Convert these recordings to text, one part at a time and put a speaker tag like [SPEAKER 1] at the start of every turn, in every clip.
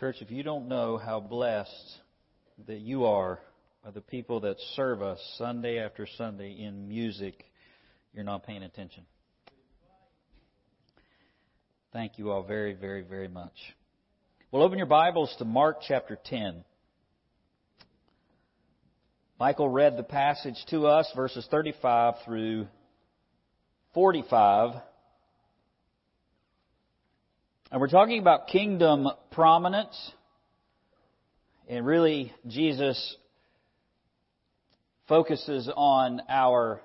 [SPEAKER 1] Church, if you don't know how blessed that you are by the people that serve us Sunday after Sunday in music, you're not paying attention. Thank you all very, very, very much. Well, open your Bibles to Mark chapter 10. Michael read the passage to us, verses 35 through 45. And we're talking about kingdom prominence. And really, Jesus focuses on our,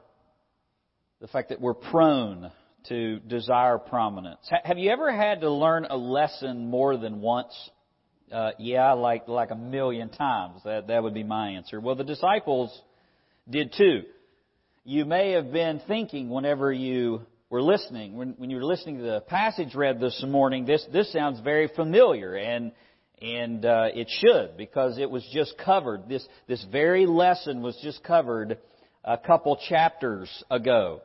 [SPEAKER 1] the fact that we're prone to desire prominence. Have you ever had to learn a lesson more than once? Uh, yeah, like, like a million times. That, that would be my answer. Well, the disciples did too. You may have been thinking whenever you were listening, when, when you were listening to the passage read this morning, this, this sounds very familiar, and, and uh, it should, because it was just covered. This, this very lesson was just covered a couple chapters ago.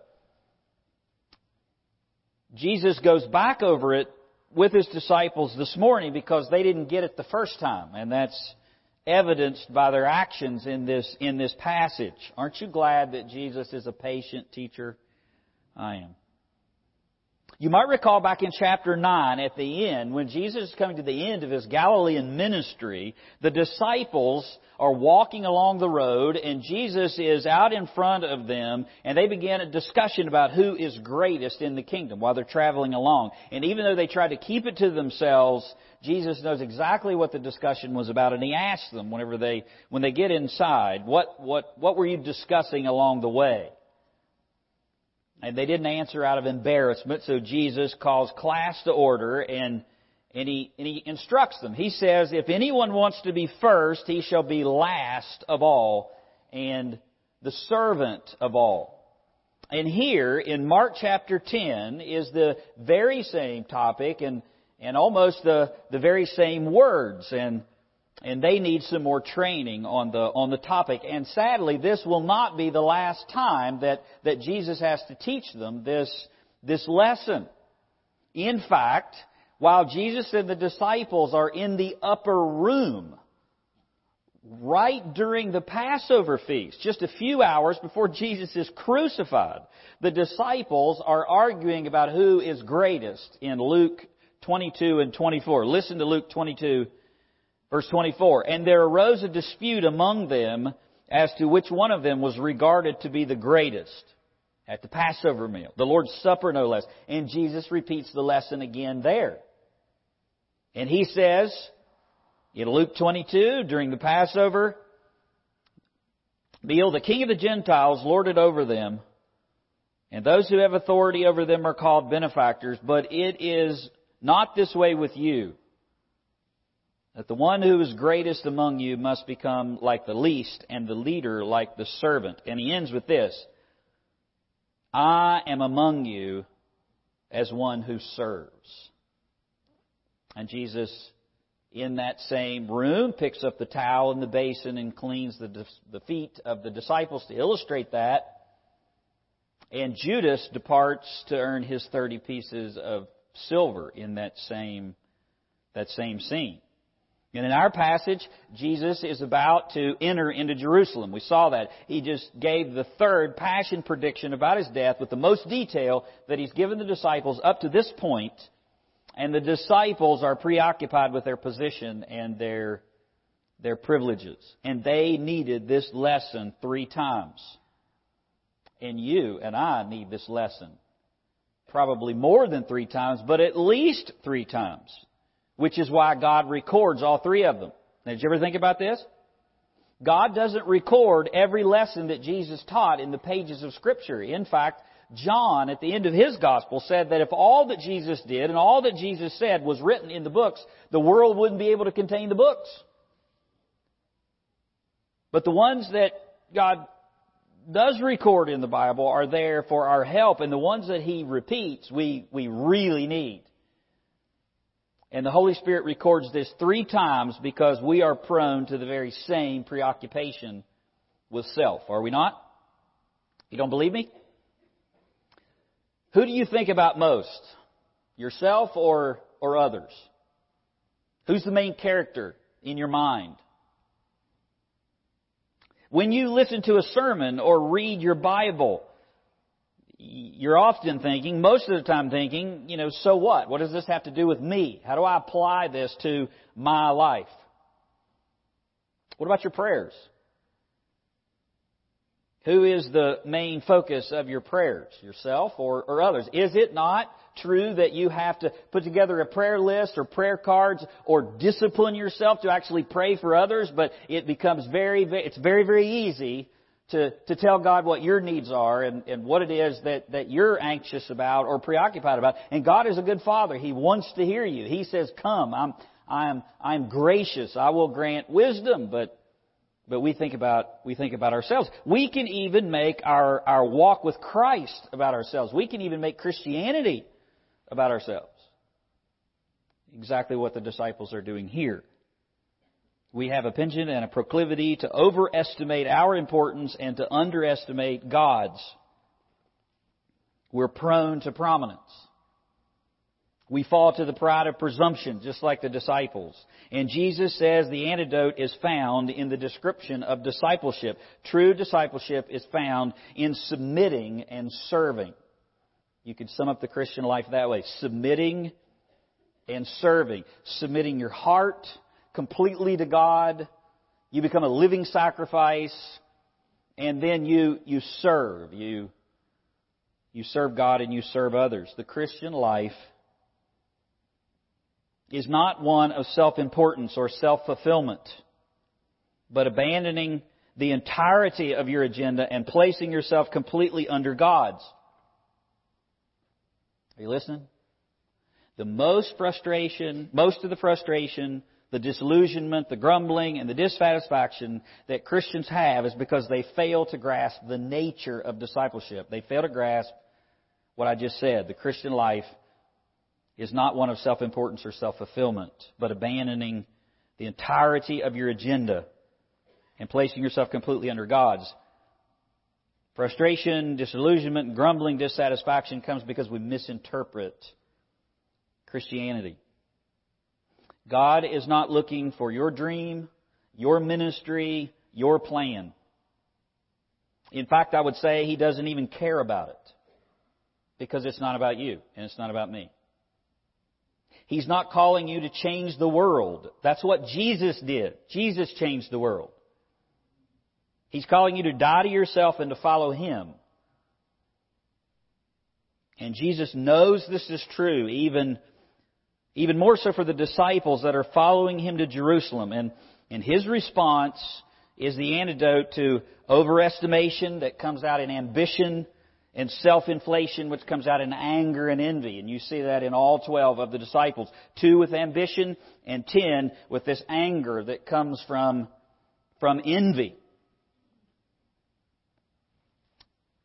[SPEAKER 1] Jesus goes back over it with his disciples this morning because they didn't get it the first time, and that's evidenced by their actions in this, in this passage. Aren't you glad that Jesus is a patient teacher? I am. You might recall back in chapter 9 at the end, when Jesus is coming to the end of his Galilean ministry, the disciples are walking along the road and Jesus is out in front of them and they begin a discussion about who is greatest in the kingdom while they're traveling along. And even though they try to keep it to themselves, Jesus knows exactly what the discussion was about and he asks them whenever they, when they get inside, what, what, what were you discussing along the way? And they didn't answer out of embarrassment, so Jesus calls class to order and, and, he, and he instructs them. He says, if anyone wants to be first, he shall be last of all and the servant of all. And here in Mark chapter 10 is the very same topic and, and almost the, the very same words. And and they need some more training on the, on the topic. And sadly, this will not be the last time that, that Jesus has to teach them this, this lesson. In fact, while Jesus and the disciples are in the upper room, right during the Passover feast, just a few hours before Jesus is crucified, the disciples are arguing about who is greatest in Luke 22 and 24. Listen to Luke 22 Verse 24, And there arose a dispute among them as to which one of them was regarded to be the greatest at the Passover meal, the Lord's Supper no less. And Jesus repeats the lesson again there. And he says, in Luke 22, during the Passover meal, the King of the Gentiles lorded over them, and those who have authority over them are called benefactors, but it is not this way with you. That the one who is greatest among you must become like the least, and the leader like the servant. And he ends with this I am among you as one who serves. And Jesus, in that same room, picks up the towel and the basin and cleans the, the feet of the disciples to illustrate that. And Judas departs to earn his 30 pieces of silver in that same, that same scene. And in our passage, Jesus is about to enter into Jerusalem. We saw that. He just gave the third passion prediction about his death with the most detail that he's given the disciples up to this point. point, and the disciples are preoccupied with their position and their, their privileges. And they needed this lesson three times. And you and I need this lesson. Probably more than three times, but at least three times which is why God records all three of them. Now, did you ever think about this? God doesn't record every lesson that Jesus taught in the pages of Scripture. In fact, John, at the end of his gospel, said that if all that Jesus did and all that Jesus said was written in the books, the world wouldn't be able to contain the books. But the ones that God does record in the Bible are there for our help, and the ones that He repeats, we, we really need. And the Holy Spirit records this three times because we are prone to the very same preoccupation with self, are we not? You don't believe me? Who do you think about most? Yourself or, or others? Who's the main character in your mind? When you listen to a sermon or read your Bible, you're often thinking, most of the time thinking, you know, so what? What does this have to do with me? How do I apply this to my life? What about your prayers? Who is the main focus of your prayers? Yourself or, or others? Is it not true that you have to put together a prayer list or prayer cards or discipline yourself to actually pray for others? But it becomes very, it's very, very easy to, to tell God what your needs are and, and what it is that, that you're anxious about or preoccupied about. And God is a good Father. He wants to hear you. He says, come, I'm, I'm, I'm gracious. I will grant wisdom. But but we think about we think about ourselves. We can even make our, our walk with Christ about ourselves. We can even make Christianity about ourselves. Exactly what the disciples are doing here. We have a penchant and a proclivity to overestimate our importance and to underestimate God's. We're prone to prominence. We fall to the pride of presumption, just like the disciples. And Jesus says the antidote is found in the description of discipleship. True discipleship is found in submitting and serving. You could sum up the Christian life that way. Submitting and serving. Submitting your heart completely to God. You become a living sacrifice. And then you, you serve. You, you serve God and you serve others. The Christian life is not one of self-importance or self-fulfillment, but abandoning the entirety of your agenda and placing yourself completely under God's. Are you listening? The most frustration, most of the frustration, the disillusionment, the grumbling, and the dissatisfaction that Christians have is because they fail to grasp the nature of discipleship. They fail to grasp what I just said. The Christian life is not one of self-importance or self-fulfillment, but abandoning the entirety of your agenda and placing yourself completely under God's. Frustration, disillusionment, grumbling, dissatisfaction comes because we misinterpret Christianity. God is not looking for your dream, your ministry, your plan. In fact, I would say He doesn't even care about it because it's not about you and it's not about me. He's not calling you to change the world. That's what Jesus did. Jesus changed the world. He's calling you to die to yourself and to follow Him. And Jesus knows this is true, even, even more so for the disciples that are following Him to Jerusalem. And, and His response is the antidote to overestimation that comes out in ambition and self-inflation, which comes out in anger and envy. And you see that in all 12 of the disciples. Two with ambition and ten with this anger that comes from, from envy.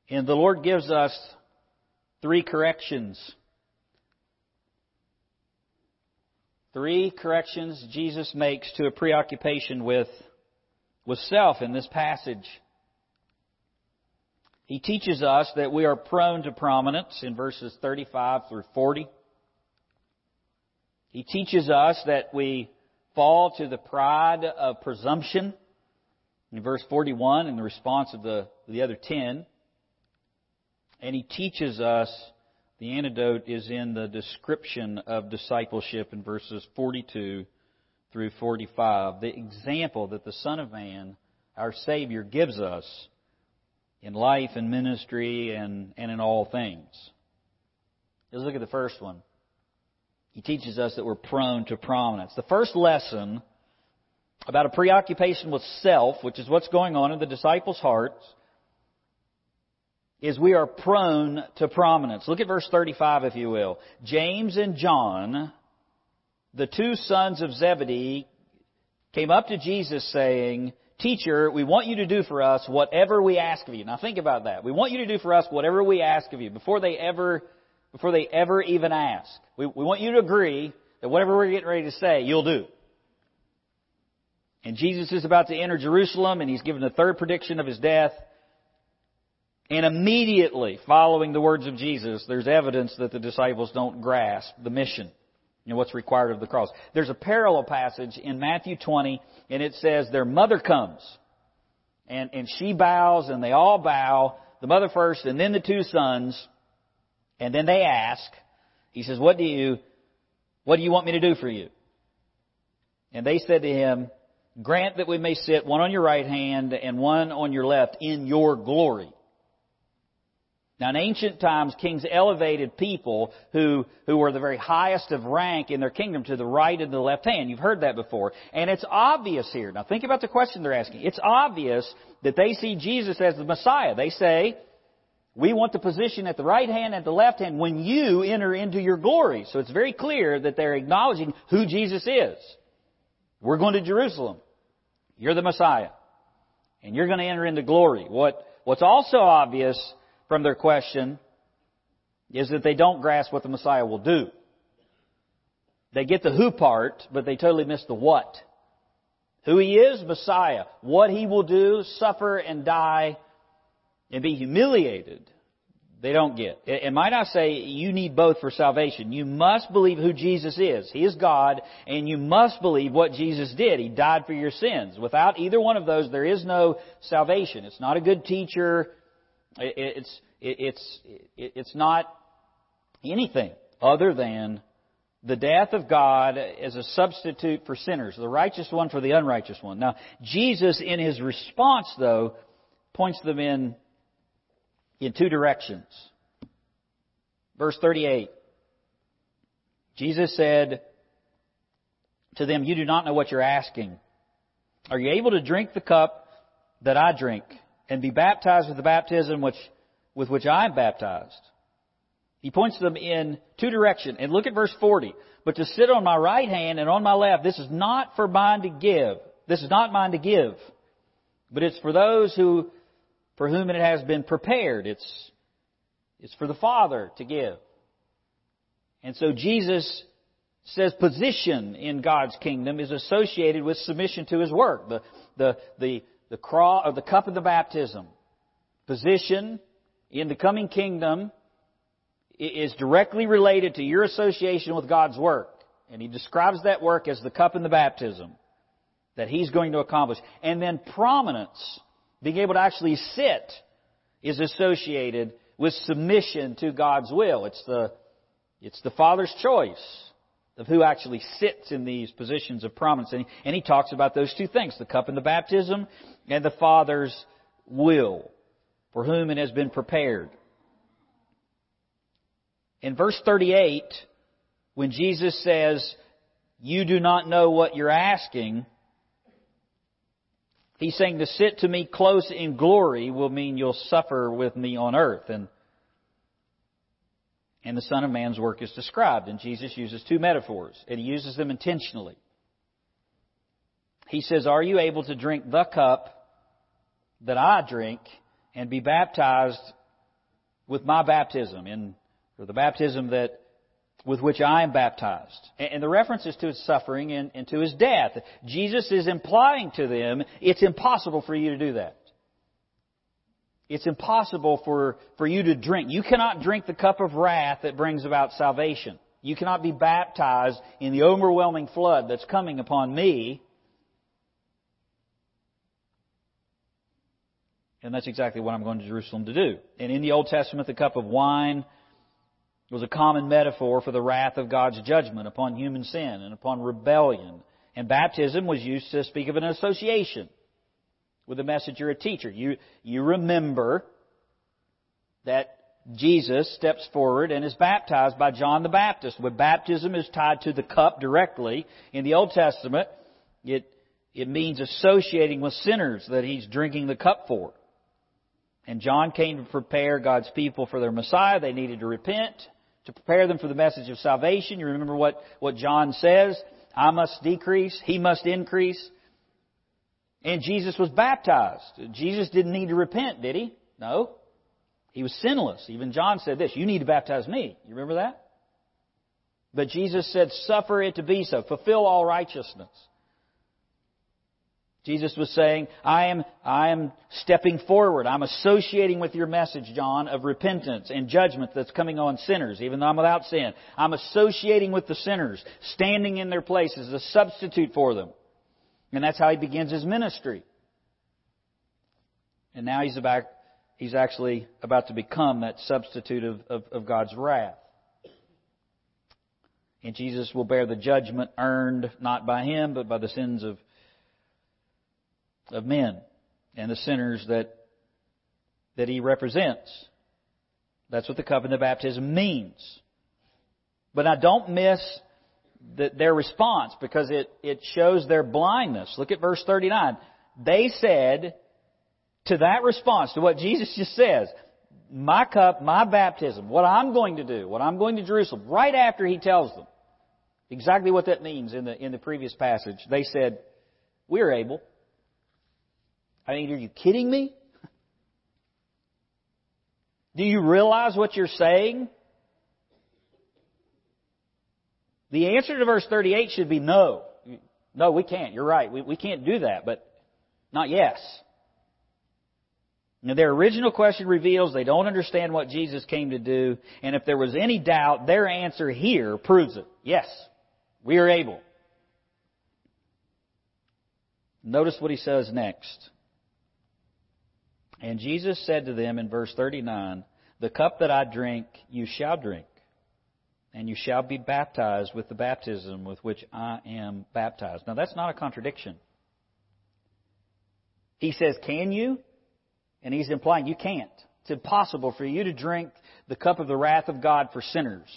[SPEAKER 1] And the Lord gives us three corrections. Three corrections Jesus makes to a preoccupation with, with self in this passage. He teaches us that we are prone to prominence in verses 35 through 40. He teaches us that we fall to the pride of presumption in verse 41 in the response of the, the other 10. And he teaches us the antidote is in the description of discipleship in verses 42 through 45. The example that the Son of Man, our Savior, gives us in life and ministry and, and in all things. Let's look at the first one. He teaches us that we're prone to prominence. The first lesson about a preoccupation with self, which is what's going on in the disciples' hearts, is we are prone to prominence. Look at verse 35, if you will. James and John, the two sons of Zebedee, came up to Jesus saying, Teacher, we want you to do for us whatever we ask of you. Now think about that. We want you to do for us whatever we ask of you before they ever, before they ever even ask. We, we want you to agree that whatever we're getting ready to say, you'll do. And Jesus is about to enter Jerusalem and he's given the third prediction of his death. And immediately following the words of Jesus, there's evidence that the disciples don't grasp the mission. Know, what's required of the cross. There's a parallel passage in Matthew 20, and it says their mother comes. And, and she bows, and they all bow, the mother first, and then the two sons, and then they ask, he says, what do you, what do you want me to do for you? And they said to him, grant that we may sit one on your right hand and one on your left in your glory. Now in ancient times, kings elevated people who, who were the very highest of rank in their kingdom to the right and the left hand. You've heard that before. And it's obvious here. Now think about the question they're asking. It's obvious that they see Jesus as the Messiah. They say, we want the position at the right hand and the left hand when you enter into your glory. So it's very clear that they're acknowledging who Jesus is. We're going to Jerusalem. You're the Messiah. And you're going to enter into glory. What, what's also obvious from their question is that they don't grasp what the Messiah will do. They get the who part, but they totally miss the what. Who he is, Messiah. What he will do, suffer and die and be humiliated. They don't get. And might I say, you need both for salvation. You must believe who Jesus is. He is God, and you must believe what Jesus did. He died for your sins. Without either one of those, there is no salvation. It's not a good teacher. It's, it's, it's not anything other than the death of God as a substitute for sinners, the righteous one for the unrighteous one. Now, Jesus, in his response, though, points them in, in two directions. Verse 38. Jesus said to them, You do not know what you're asking. Are you able to drink the cup that I drink and be baptized with the baptism which, with which I am baptized. He points them in two directions. And look at verse 40. But to sit on my right hand and on my left, this is not for mine to give. This is not mine to give. But it's for those who, for whom it has been prepared. It's, it's for the Father to give. And so Jesus says position in God's kingdom is associated with submission to His work. The, the, the, the cross, or the cup of the baptism, position in the coming kingdom is directly related to your association with God's work. And he describes that work as the cup and the baptism that he's going to accomplish. And then prominence, being able to actually sit, is associated with submission to God's will. It's the, it's the Father's choice of who actually sits in these positions of prominence. And he, and he talks about those two things, the cup and the baptism, and the Father's will, for whom it has been prepared. In verse 38, when Jesus says, You do not know what you're asking, he's saying to sit to me close in glory will mean you'll suffer with me on earth. And and the Son of Man's work is described. And Jesus uses two metaphors, and he uses them intentionally. He says, Are you able to drink the cup that I drink and be baptized with my baptism, in, or the baptism that with which I am baptized. And the reference is to his suffering and, and to his death. Jesus is implying to them, it's impossible for you to do that. It's impossible for, for you to drink. You cannot drink the cup of wrath that brings about salvation. You cannot be baptized in the overwhelming flood that's coming upon me. And that's exactly what I'm going to Jerusalem to do. And in the Old Testament, the cup of wine was a common metaphor for the wrath of God's judgment upon human sin and upon rebellion. And baptism was used to speak of an association with a message you're a teacher. You, you remember that Jesus steps forward and is baptized by John the Baptist. When baptism is tied to the cup directly in the Old Testament, it, it means associating with sinners that he's drinking the cup for. And John came to prepare God's people for their Messiah. They needed to repent, to prepare them for the message of salvation. You remember what, what John says? I must decrease, he must increase. And Jesus was baptized. Jesus didn't need to repent, did he? No. He was sinless. Even John said this, you need to baptize me. You remember that? But Jesus said, suffer it to be so. Fulfill all righteousness. Jesus was saying, I am, I am stepping forward. I'm associating with your message, John, of repentance and judgment that's coming on sinners, even though I'm without sin. I'm associating with the sinners, standing in their place as a substitute for them. And that's how he begins his ministry. And now he's about, he's actually about to become that substitute of, of, of God's wrath. And Jesus will bear the judgment earned not by him, but by the sins of of men and the sinners that, that he represents. That's what the covenant of baptism means. But I don't miss the, their response because it, it shows their blindness. Look at verse 39. They said to that response, to what Jesus just says, my cup, my baptism, what I'm going to do, what I'm going to Jerusalem, right after he tells them exactly what that means in the, in the previous passage, they said, we're able. I mean, are you kidding me? Do you realize what you're saying? The answer to verse 38 should be no. No, we can't. You're right. We, we can't do that, but not yes. Now, their original question reveals they don't understand what Jesus came to do, and if there was any doubt, their answer here proves it. Yes, we are able. Notice what he says next. And Jesus said to them in verse 39, The cup that I drink, you shall drink, and you shall be baptized with the baptism with which I am baptized. Now that's not a contradiction. He says, Can you? And he's implying you can't. It's impossible for you to drink the cup of the wrath of God for sinners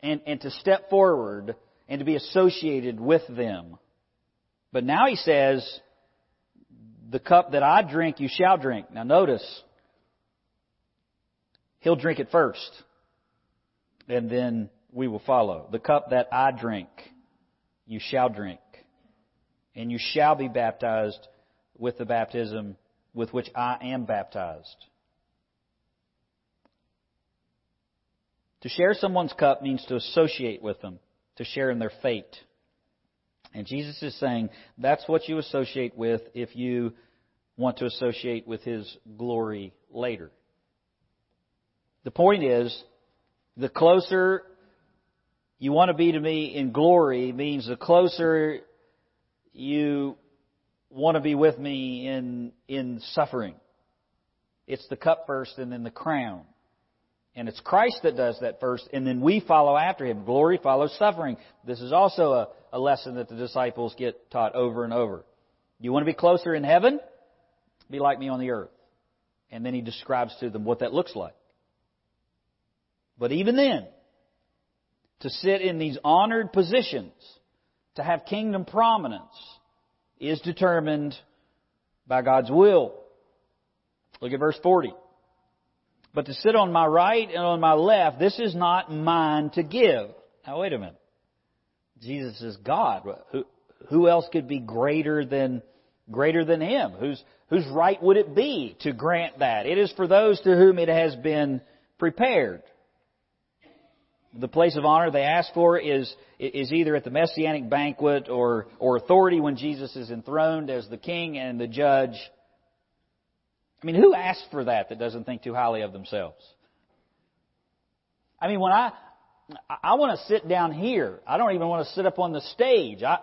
[SPEAKER 1] and, and to step forward and to be associated with them. But now he says, the cup that I drink, you shall drink. Now notice, he'll drink it first, and then we will follow. The cup that I drink, you shall drink, and you shall be baptized with the baptism with which I am baptized. To share someone's cup means to associate with them, to share in their fate. And Jesus is saying that's what you associate with if you want to associate with His glory later. The point is, the closer you want to be to me in glory means the closer you want to be with me in, in suffering. It's the cup first and then the crown. And it's Christ that does that first, and then we follow after him. Glory follows suffering. This is also a, a lesson that the disciples get taught over and over. You want to be closer in heaven? Be like me on the earth. And then he describes to them what that looks like. But even then, to sit in these honored positions, to have kingdom prominence, is determined by God's will. Look at verse 40. But to sit on my right and on my left, this is not mine to give. Now wait a minute. Jesus is God. Who, who else could be greater than, greater than Him? Whose, whose right would it be to grant that? It is for those to whom it has been prepared. The place of honor they ask for is, is either at the messianic banquet or, or authority when Jesus is enthroned as the king and the judge I mean, who asks for that that doesn't think too highly of themselves? I mean, when I, I want to sit down here. I don't even want to sit up on the stage. I,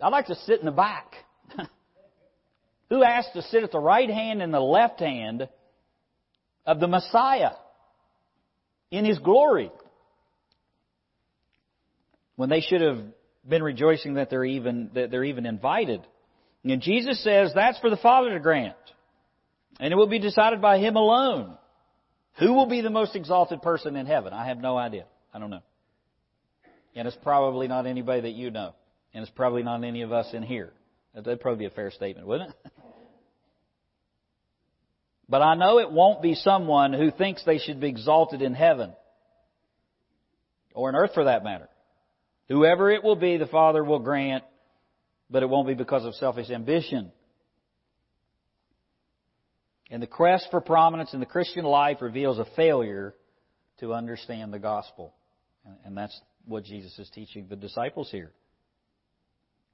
[SPEAKER 1] I like to sit in the back. who asks to sit at the right hand and the left hand of the Messiah in His glory? When they should have been rejoicing that they're even, that they're even invited. And Jesus says that's for the Father to grant. And it will be decided by Him alone. Who will be the most exalted person in heaven? I have no idea. I don't know. And it's probably not anybody that you know. And it's probably not any of us in here. That'd probably be a fair statement, wouldn't it? But I know it won't be someone who thinks they should be exalted in heaven. Or in earth for that matter. Whoever it will be, the Father will grant, but it won't be because of selfish ambition. And the quest for prominence in the Christian life reveals a failure to understand the gospel. And that's what Jesus is teaching the disciples here.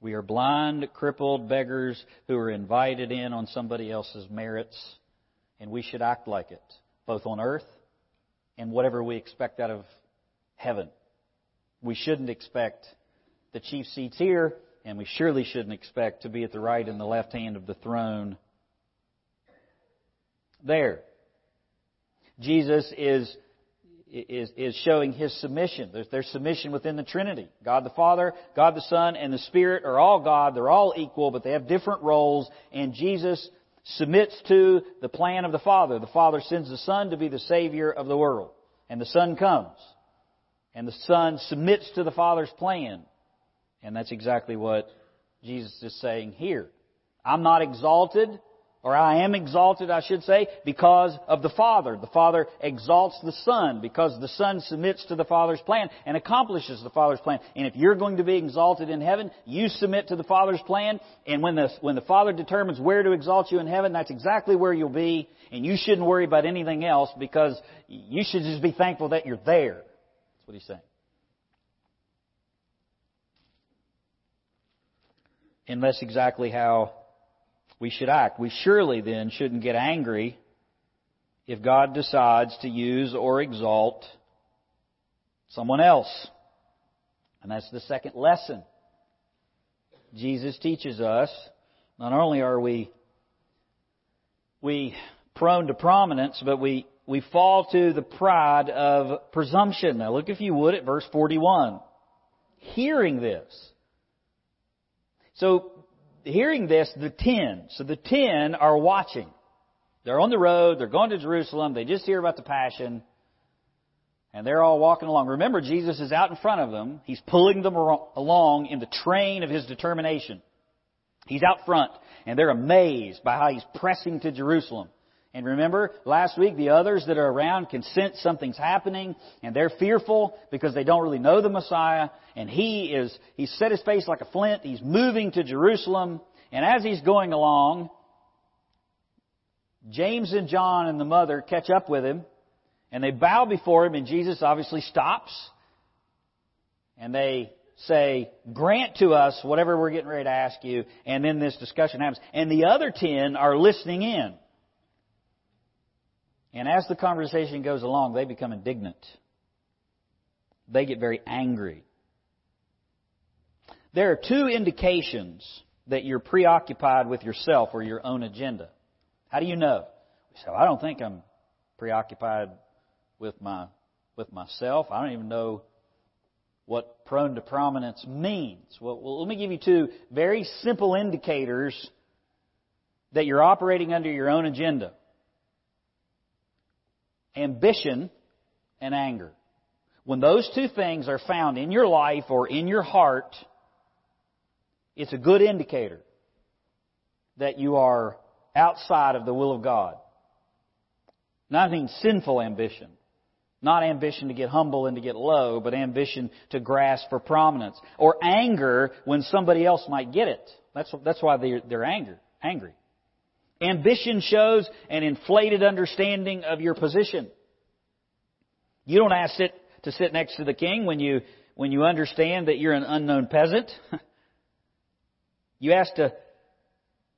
[SPEAKER 1] We are blind, crippled beggars who are invited in on somebody else's merits, and we should act like it, both on earth and whatever we expect out of heaven. We shouldn't expect the chief seats here, and we surely shouldn't expect to be at the right and the left hand of the throne there. Jesus is is, is showing his submission. There's, there's submission within the Trinity. God the Father, God the Son, and the Spirit are all God. They're all equal, but they have different roles, and Jesus submits to the plan of the Father. The Father sends the Son to be the Savior of the world. And the Son comes. And the Son submits to the Father's plan. And that's exactly what Jesus is saying here. I'm not exalted or I am exalted, I should say, because of the Father. The Father exalts the Son because the Son submits to the Father's plan and accomplishes the Father's plan. And if you're going to be exalted in heaven, you submit to the Father's plan. And when the, when the Father determines where to exalt you in heaven, that's exactly where you'll be. And you shouldn't worry about anything else because you should just be thankful that you're there. What he's saying. And that's exactly how we should act. We surely then shouldn't get angry if God decides to use or exalt someone else. And that's the second lesson. Jesus teaches us not only are we we prone to prominence, but we, we fall to the pride of presumption. Now look if you would at verse 41. Hearing this. So hearing this, the ten, so the ten are watching. They're on the road, they're going to Jerusalem, they just hear about the Passion, and they're all walking along. Remember, Jesus is out in front of them. He's pulling them along in the train of his determination. He's out front, and they're amazed by how he's pressing to Jerusalem. And remember, last week, the others that are around can sense something's happening, and they're fearful because they don't really know the Messiah. And he is, he's set his face like a flint. He's moving to Jerusalem. And as he's going along, James and John and the mother catch up with him, and they bow before him, and Jesus obviously stops. And they say, grant to us whatever we're getting ready to ask you. And then this discussion happens. And the other ten are listening in. And as the conversation goes along, they become indignant. They get very angry. There are two indications that you're preoccupied with yourself or your own agenda. How do you know? So I don't think I'm preoccupied with my with myself. I don't even know what prone to prominence means. Well, well, let me give you two very simple indicators that you're operating under your own agenda ambition and anger. When those two things are found in your life or in your heart, it's a good indicator that you are outside of the will of God. Not mean sinful ambition. Not ambition to get humble and to get low, but ambition to grasp for prominence. Or anger when somebody else might get it. That's, that's why they're, they're angry. angry. Ambition shows an inflated understanding of your position. You don't ask sit, to sit next to the king when you, when you understand that you're an unknown peasant. you ask to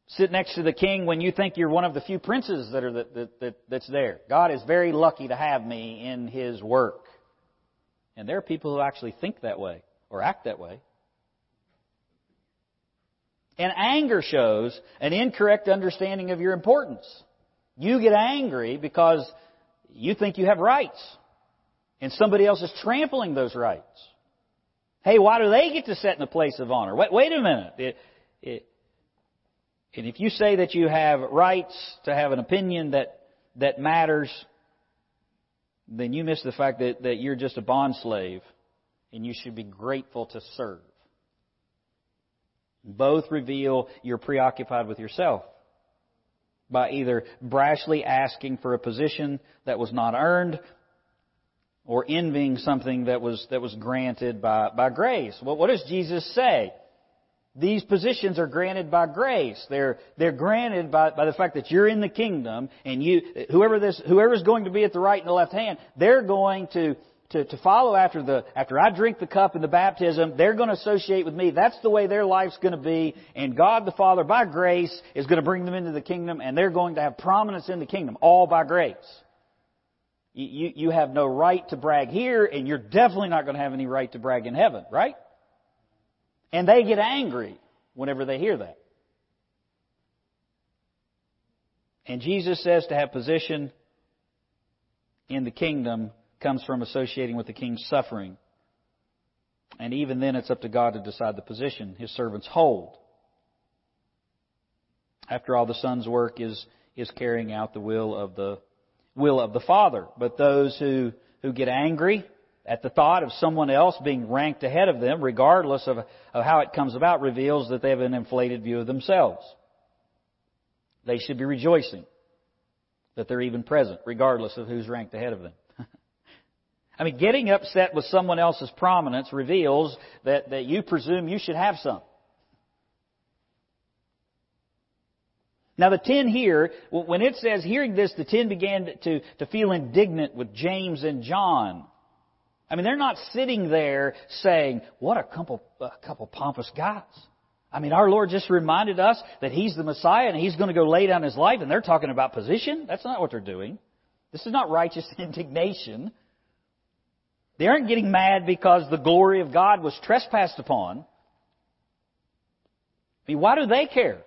[SPEAKER 1] sit next to the king when you think you're one of the few princes that are that, that, that, that's there. God is very lucky to have me in His work. And there are people who actually think that way or act that way. And anger shows an incorrect understanding of your importance. You get angry because you think you have rights. And somebody else is trampling those rights. Hey, why do they get to sit in a place of honor? Wait, wait a minute. It, it, and if you say that you have rights to have an opinion that, that matters, then you miss the fact that, that you're just a bond slave and you should be grateful to serve. Both reveal you're preoccupied with yourself by either brashly asking for a position that was not earned or envying something that was, that was granted by, by grace. Well, what does Jesus say? These positions are granted by grace. They're, they're granted by, by the fact that you're in the kingdom and you, whoever this, whoever's going to be at the right and the left hand, they're going to, to, to follow after the, after I drink the cup in the baptism, they're going to associate with me. That's the way their life's going to be. And God the Father, by grace, is going to bring them into the kingdom and they're going to have prominence in the kingdom, all by grace. You, you, you have no right to brag here and you're definitely not going to have any right to brag in heaven, right? And they get angry whenever they hear that. And Jesus says to have position in the kingdom comes from associating with the king's suffering. And even then, it's up to God to decide the position his servants hold. After all, the Son's work is, is carrying out the will of the, will of the Father. But those who, who get angry at the thought of someone else being ranked ahead of them, regardless of, of how it comes about, reveals that they have an inflated view of themselves. They should be rejoicing that they're even present, regardless of who's ranked ahead of them. I mean, getting upset with someone else's prominence reveals that, that you presume you should have some. Now the ten here, when it says hearing this, the ten began to, to feel indignant with James and John. I mean, they're not sitting there saying, what a couple, a couple pompous guys. I mean, our Lord just reminded us that He's the Messiah and He's going to go lay down His life and they're talking about position. That's not what they're doing. This is not righteous indignation. They aren't getting mad because the glory of God was trespassed upon. I mean, why do they care?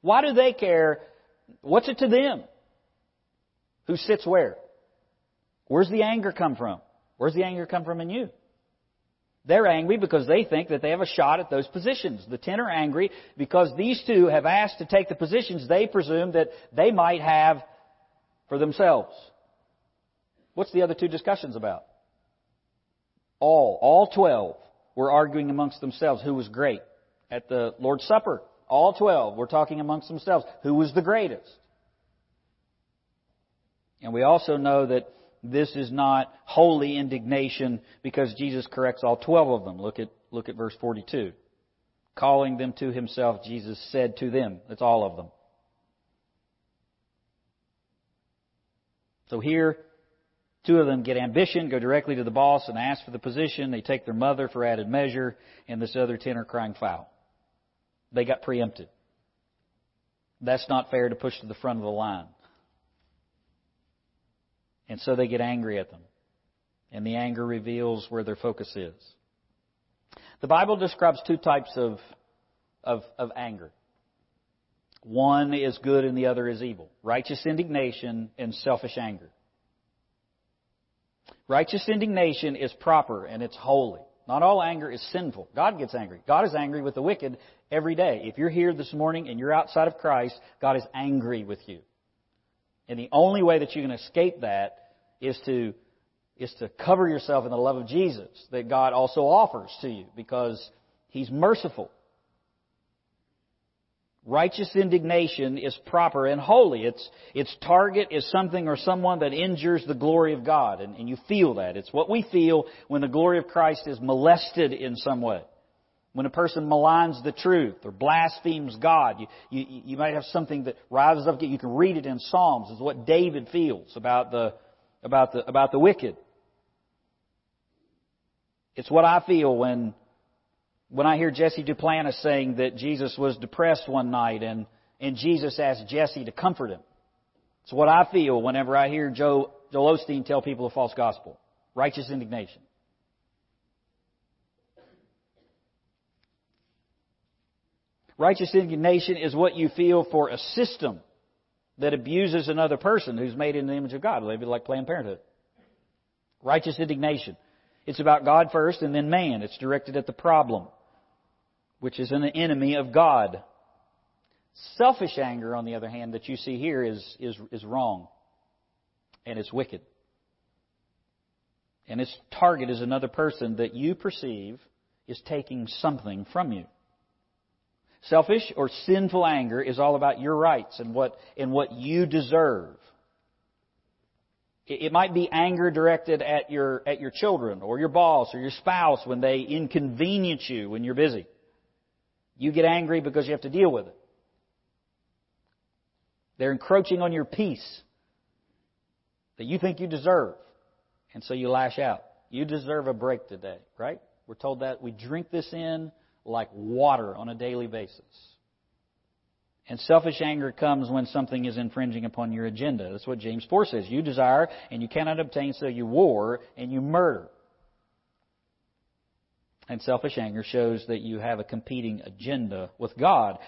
[SPEAKER 1] Why do they care? What's it to them? Who sits where? Where's the anger come from? Where's the anger come from in you? They're angry because they think that they have a shot at those positions. The ten are angry because these two have asked to take the positions they presume that they might have for themselves. What's the other two discussions about? All, all twelve were arguing amongst themselves who was great. At the Lord's Supper, all twelve were talking amongst themselves who was the greatest. And we also know that this is not holy indignation because Jesus corrects all twelve of them. Look at, look at verse 42. Calling them to himself, Jesus said to them, that's all of them. So here, Two of them get ambition, go directly to the boss and ask for the position. They take their mother for added measure, and this other ten are crying foul. They got preempted. That's not fair to push to the front of the line. And so they get angry at them. And the anger reveals where their focus is. The Bible describes two types of, of, of anger. One is good and the other is evil. Righteous indignation and selfish anger. Righteous indignation is proper and it's holy. Not all anger is sinful. God gets angry. God is angry with the wicked every day. If you're here this morning and you're outside of Christ, God is angry with you. And the only way that you can escape that is to, is to cover yourself in the love of Jesus that God also offers to you because He's merciful. Righteous indignation is proper and holy. Its, its target is something or someone that injures the glory of God, and, and you feel that. It's what we feel when the glory of Christ is molested in some way. When a person maligns the truth or blasphemes God, you, you, you might have something that rises up. You can read it in Psalms. It's what David feels about the, about the, about the wicked. It's what I feel when when I hear Jesse Duplantis saying that Jesus was depressed one night and, and Jesus asked Jesse to comfort him. It's what I feel whenever I hear Joe, Joel Osteen tell people a false gospel. Righteous indignation. Righteous indignation is what you feel for a system that abuses another person who's made in the image of God, maybe like Planned Parenthood. Righteous indignation. It's about God first and then man. It's directed at the problem which is an enemy of God. Selfish anger, on the other hand, that you see here is, is, is wrong. And it's wicked. And its target is another person that you perceive is taking something from you. Selfish or sinful anger is all about your rights and what, and what you deserve. It might be anger directed at your, at your children or your boss or your spouse when they inconvenience you when you're busy. You get angry because you have to deal with it. They're encroaching on your peace that you think you deserve. And so you lash out. You deserve a break today, right? We're told that we drink this in like water on a daily basis. And selfish anger comes when something is infringing upon your agenda. That's what James 4 says. You desire and you cannot obtain, so you war and you murder. And selfish anger shows that you have a competing agenda with God.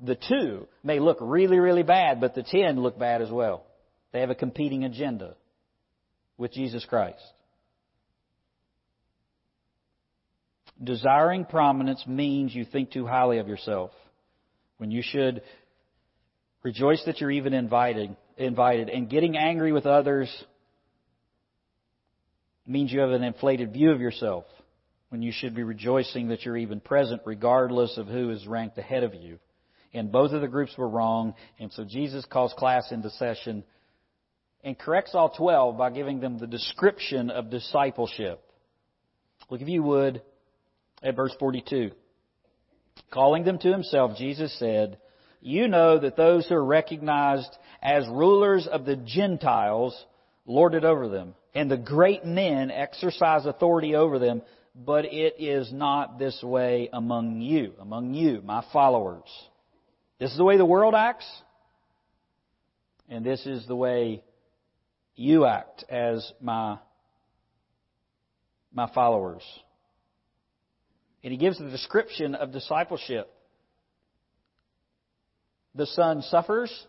[SPEAKER 1] The two may look really, really bad, but the ten look bad as well. They have a competing agenda with Jesus Christ. Desiring prominence means you think too highly of yourself when you should rejoice that you're even invited invited and getting angry with others means you have an inflated view of yourself when you should be rejoicing that you're even present regardless of who is ranked ahead of you. And both of the groups were wrong and so Jesus calls class into session and corrects all 12 by giving them the description of discipleship. Look if you would at verse 42 Calling them to himself, Jesus said, You know that those who are recognized as rulers of the Gentiles lord it over them, and the great men exercise authority over them, but it is not this way among you, among you, my followers. This is the way the world acts, and this is the way you act as my, my followers. And he gives the description of discipleship. The Son suffers,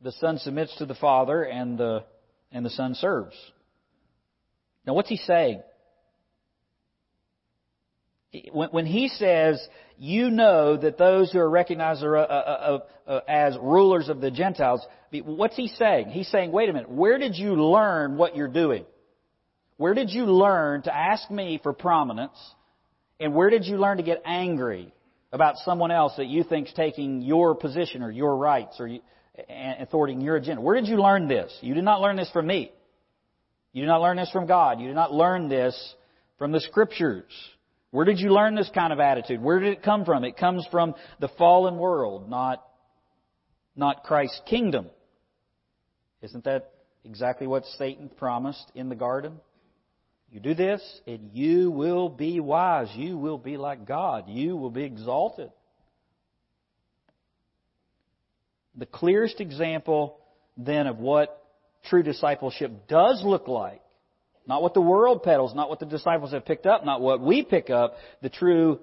[SPEAKER 1] the Son submits to the Father, and the, and the Son serves. Now, what's he saying? When, he says, you know that those who are recognized uh, uh, uh, as rulers of the Gentiles, what's he saying? He's saying, wait a minute, where did you learn what you're doing? Where did you learn to ask me for prominence? And where did you learn to get angry about someone else that you think's taking your position or your rights or you, thwarting your agenda? Where did you learn this? You did not learn this from me. You did not learn this from God. You did not learn this from the scriptures. Where did you learn this kind of attitude? Where did it come from? It comes from the fallen world, not, not Christ's kingdom. Isn't that exactly what Satan promised in the garden? You do this, and you will be wise. You will be like God. You will be exalted. The clearest example, then, of what true discipleship does look like, not what the world peddles, not what the disciples have picked up, not what we pick up, the true,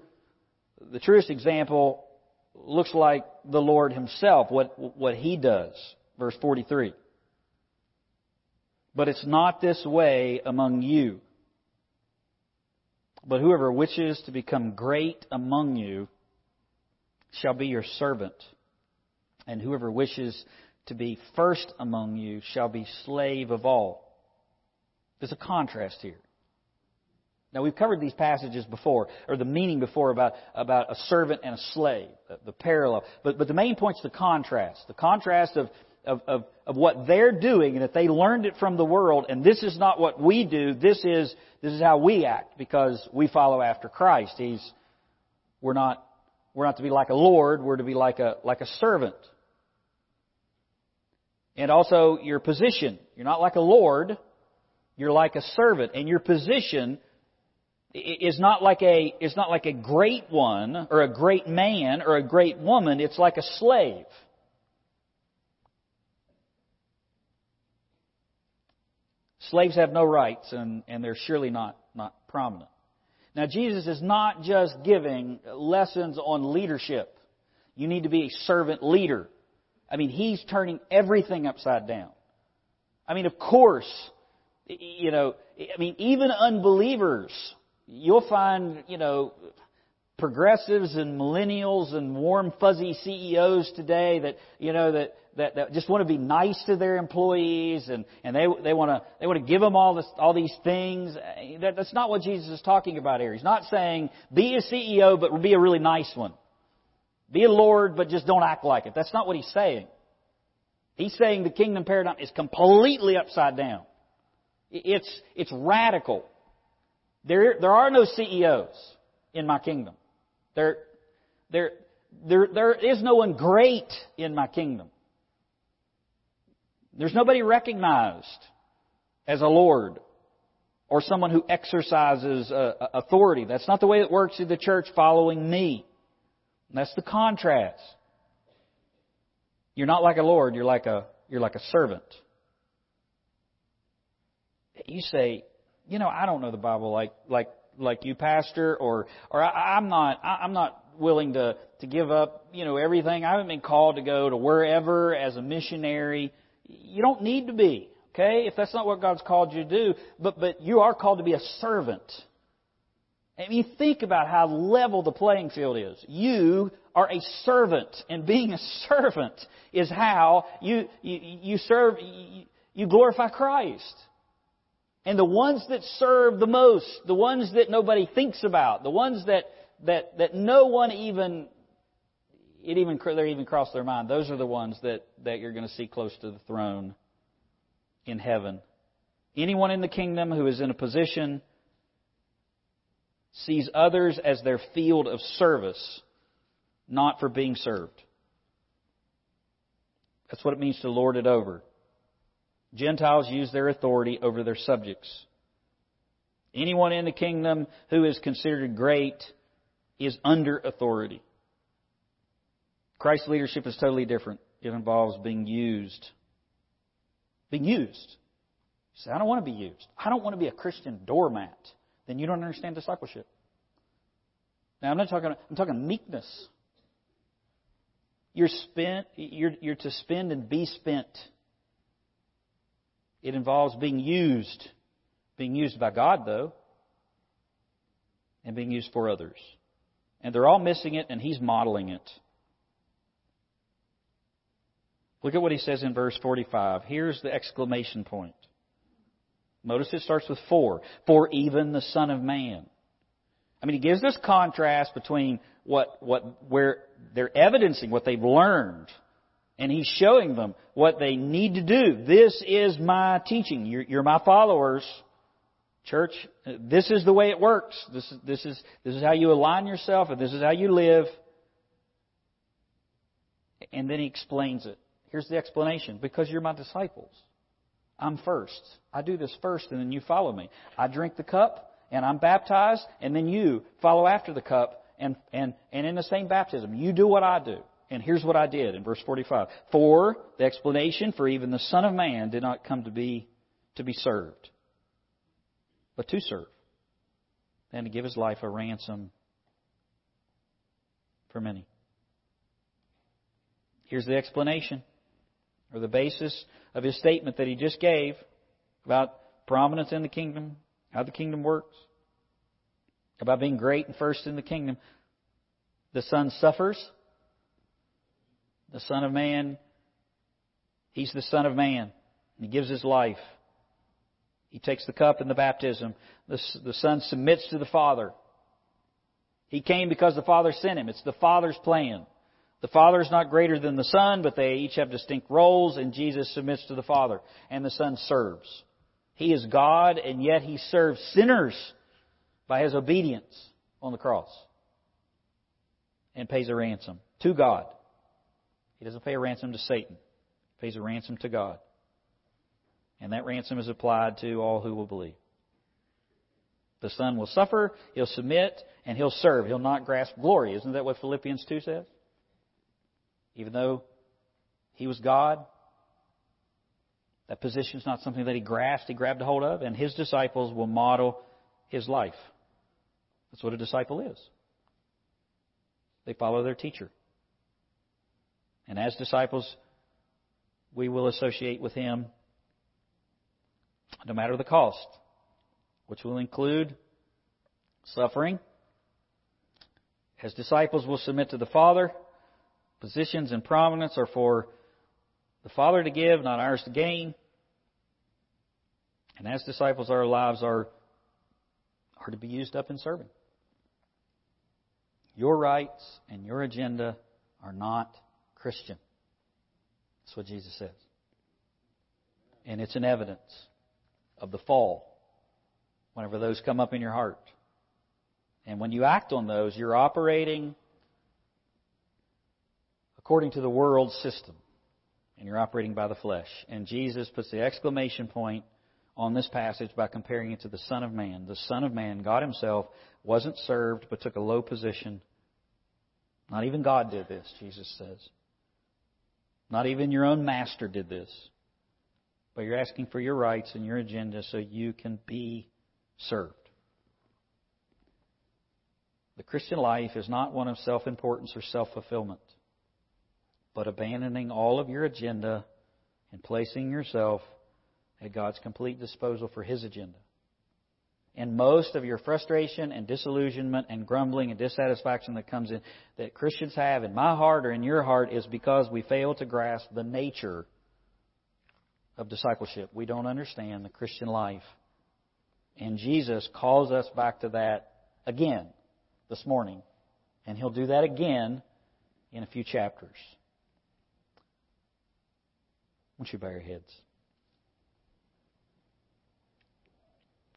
[SPEAKER 1] the truest example looks like the Lord Himself, what, what He does. Verse 43. But it's not this way among you. But whoever wishes to become great among you shall be your servant. And whoever wishes to be first among you shall be slave of all. There's a contrast here. Now we've covered these passages before, or the meaning before about, about a servant and a slave, the, the parallel. But, but the main point's the contrast. The contrast of of, of, of what they're doing and that they learned it from the world and this is not what we do. This is, this is how we act because we follow after Christ. He's, we're not, we're not to be like a Lord, we're to be like a, like a servant. And also your position. You're not like a Lord, you're like a servant. And your position is not like a, is not like a great one or a great man or a great woman. It's like a slave. Slaves have no rights, and, and they're surely not, not prominent. Now, Jesus is not just giving lessons on leadership. You need to be a servant leader. I mean, he's turning everything upside down. I mean, of course, you know, I mean, even unbelievers, you'll find, you know, progressives and millennials and warm fuzzy CEOs today that you know that that, that just want to be nice to their employees and and they they want to they want to give them all this all these things. That, that's not what Jesus is talking about here. He's not saying be a CEO but be a really nice one. Be a Lord but just don't act like it. That's not what he's saying. He's saying the kingdom paradigm is completely upside down. It's it's radical. There there are no CEOs in my kingdom. There, there, there, there is no one great in my kingdom. There's nobody recognized as a Lord. or someone who exercises uh, authority. That's not the way it works in the church following me. that's the contrast. You're not like a Lord, you're like a, you're like a servant. You say, you know, I don't know the Bible like, like, like you, Pastor, or, or I, I'm not, I, I'm not willing to, to give up, you know, everything. I haven't been called to go to wherever as a missionary. You don't need to be. Okay? If that's not what God's called you to do, but, but you are called to be a servant. I mean, think about how level the playing field is. You are a servant, and being a servant is how you, you, you serve, you, you glorify Christ. And the ones that serve the most, the ones that nobody thinks about, the ones that, that, that no one even, it even, they even cross their mind, those are the ones that, that you're going to see close to the throne in heaven. Anyone in the kingdom who is in a position sees others as their field of service, not for being served. That's what it means to lord it over. Gentiles use their authority over their subjects. Anyone in the kingdom who is considered great is under authority. Christ's leadership is totally different. It involves being used being used. You say, I don't want to be used. I don't want to be a Christian doormat. Then you don't understand discipleship. Now I'm not talking I'm talking meekness. You're spent you're, you're to spend and be spent. It involves being used. Being used by God though. And being used for others. And they're all missing it and he's modeling it. Look at what he says in verse 45. Here's the exclamation point. Notice it starts with for. For even the Son of Man. I mean, he gives this contrast between what, what, where they're evidencing what they've learned, and he's showing them what they need to do. This is my teaching. You're, you're my followers. Church, this is the way it works. This is, this is, this is how you align yourself, and this is how you live. And then he explains it. Here's the explanation because you're my disciples. I'm first. I do this first, and then you follow me. I drink the cup, and I'm baptized, and then you follow after the cup, and, and, and in the same baptism. You do what I do. And here's what I did in verse 45. For the explanation, for even the Son of Man did not come to be, to be served, but to serve, and to give his life a ransom for many. Here's the explanation or the basis of his statement that he just gave about prominence in the kingdom, how the kingdom works, about being great and first in the kingdom. The Son suffers. The Son of Man, He's the Son of Man. He gives His life. He takes the cup in the baptism. The, the Son submits to the Father. He came because the Father sent Him. It's the Father's plan. The Father is not greater than the Son, but they each have distinct roles, and Jesus submits to the Father, and the Son serves. He is God, and yet He serves sinners by His obedience on the cross and pays a ransom to God. He doesn't pay a ransom to Satan. He pays a ransom to God. And that ransom is applied to all who will believe. The Son will suffer, He'll submit, and He'll serve. He'll not grasp glory. Isn't that what Philippians 2 says? Even though he was God, that position is not something that he grasped, he grabbed a hold of, and his disciples will model his life. That's what a disciple is. They follow their teacher. And as disciples, we will associate with him no matter the cost, which will include suffering. As disciples, we'll submit to the Father Positions and prominence are for the Father to give, not ours to gain. And as disciples, our lives are, are to be used up in serving. Your rights and your agenda are not Christian. That's what Jesus says. And it's an evidence of the fall whenever those come up in your heart. And when you act on those, you're operating according to the world system. And you're operating by the flesh. And Jesus puts the exclamation point on this passage by comparing it to the Son of Man. The Son of Man, God Himself, wasn't served but took a low position. Not even God did this, Jesus says. Not even your own master did this. But you're asking for your rights and your agenda so you can be served. The Christian life is not one of self importance or self fulfillment, but abandoning all of your agenda and placing yourself at God's complete disposal for His agenda. And most of your frustration and disillusionment and grumbling and dissatisfaction that comes in, that Christians have in my heart or in your heart, is because we fail to grasp the nature of discipleship. We don't understand the Christian life. And Jesus calls us back to that again this morning. And He'll do that again in a few chapters. Won't you bow your heads?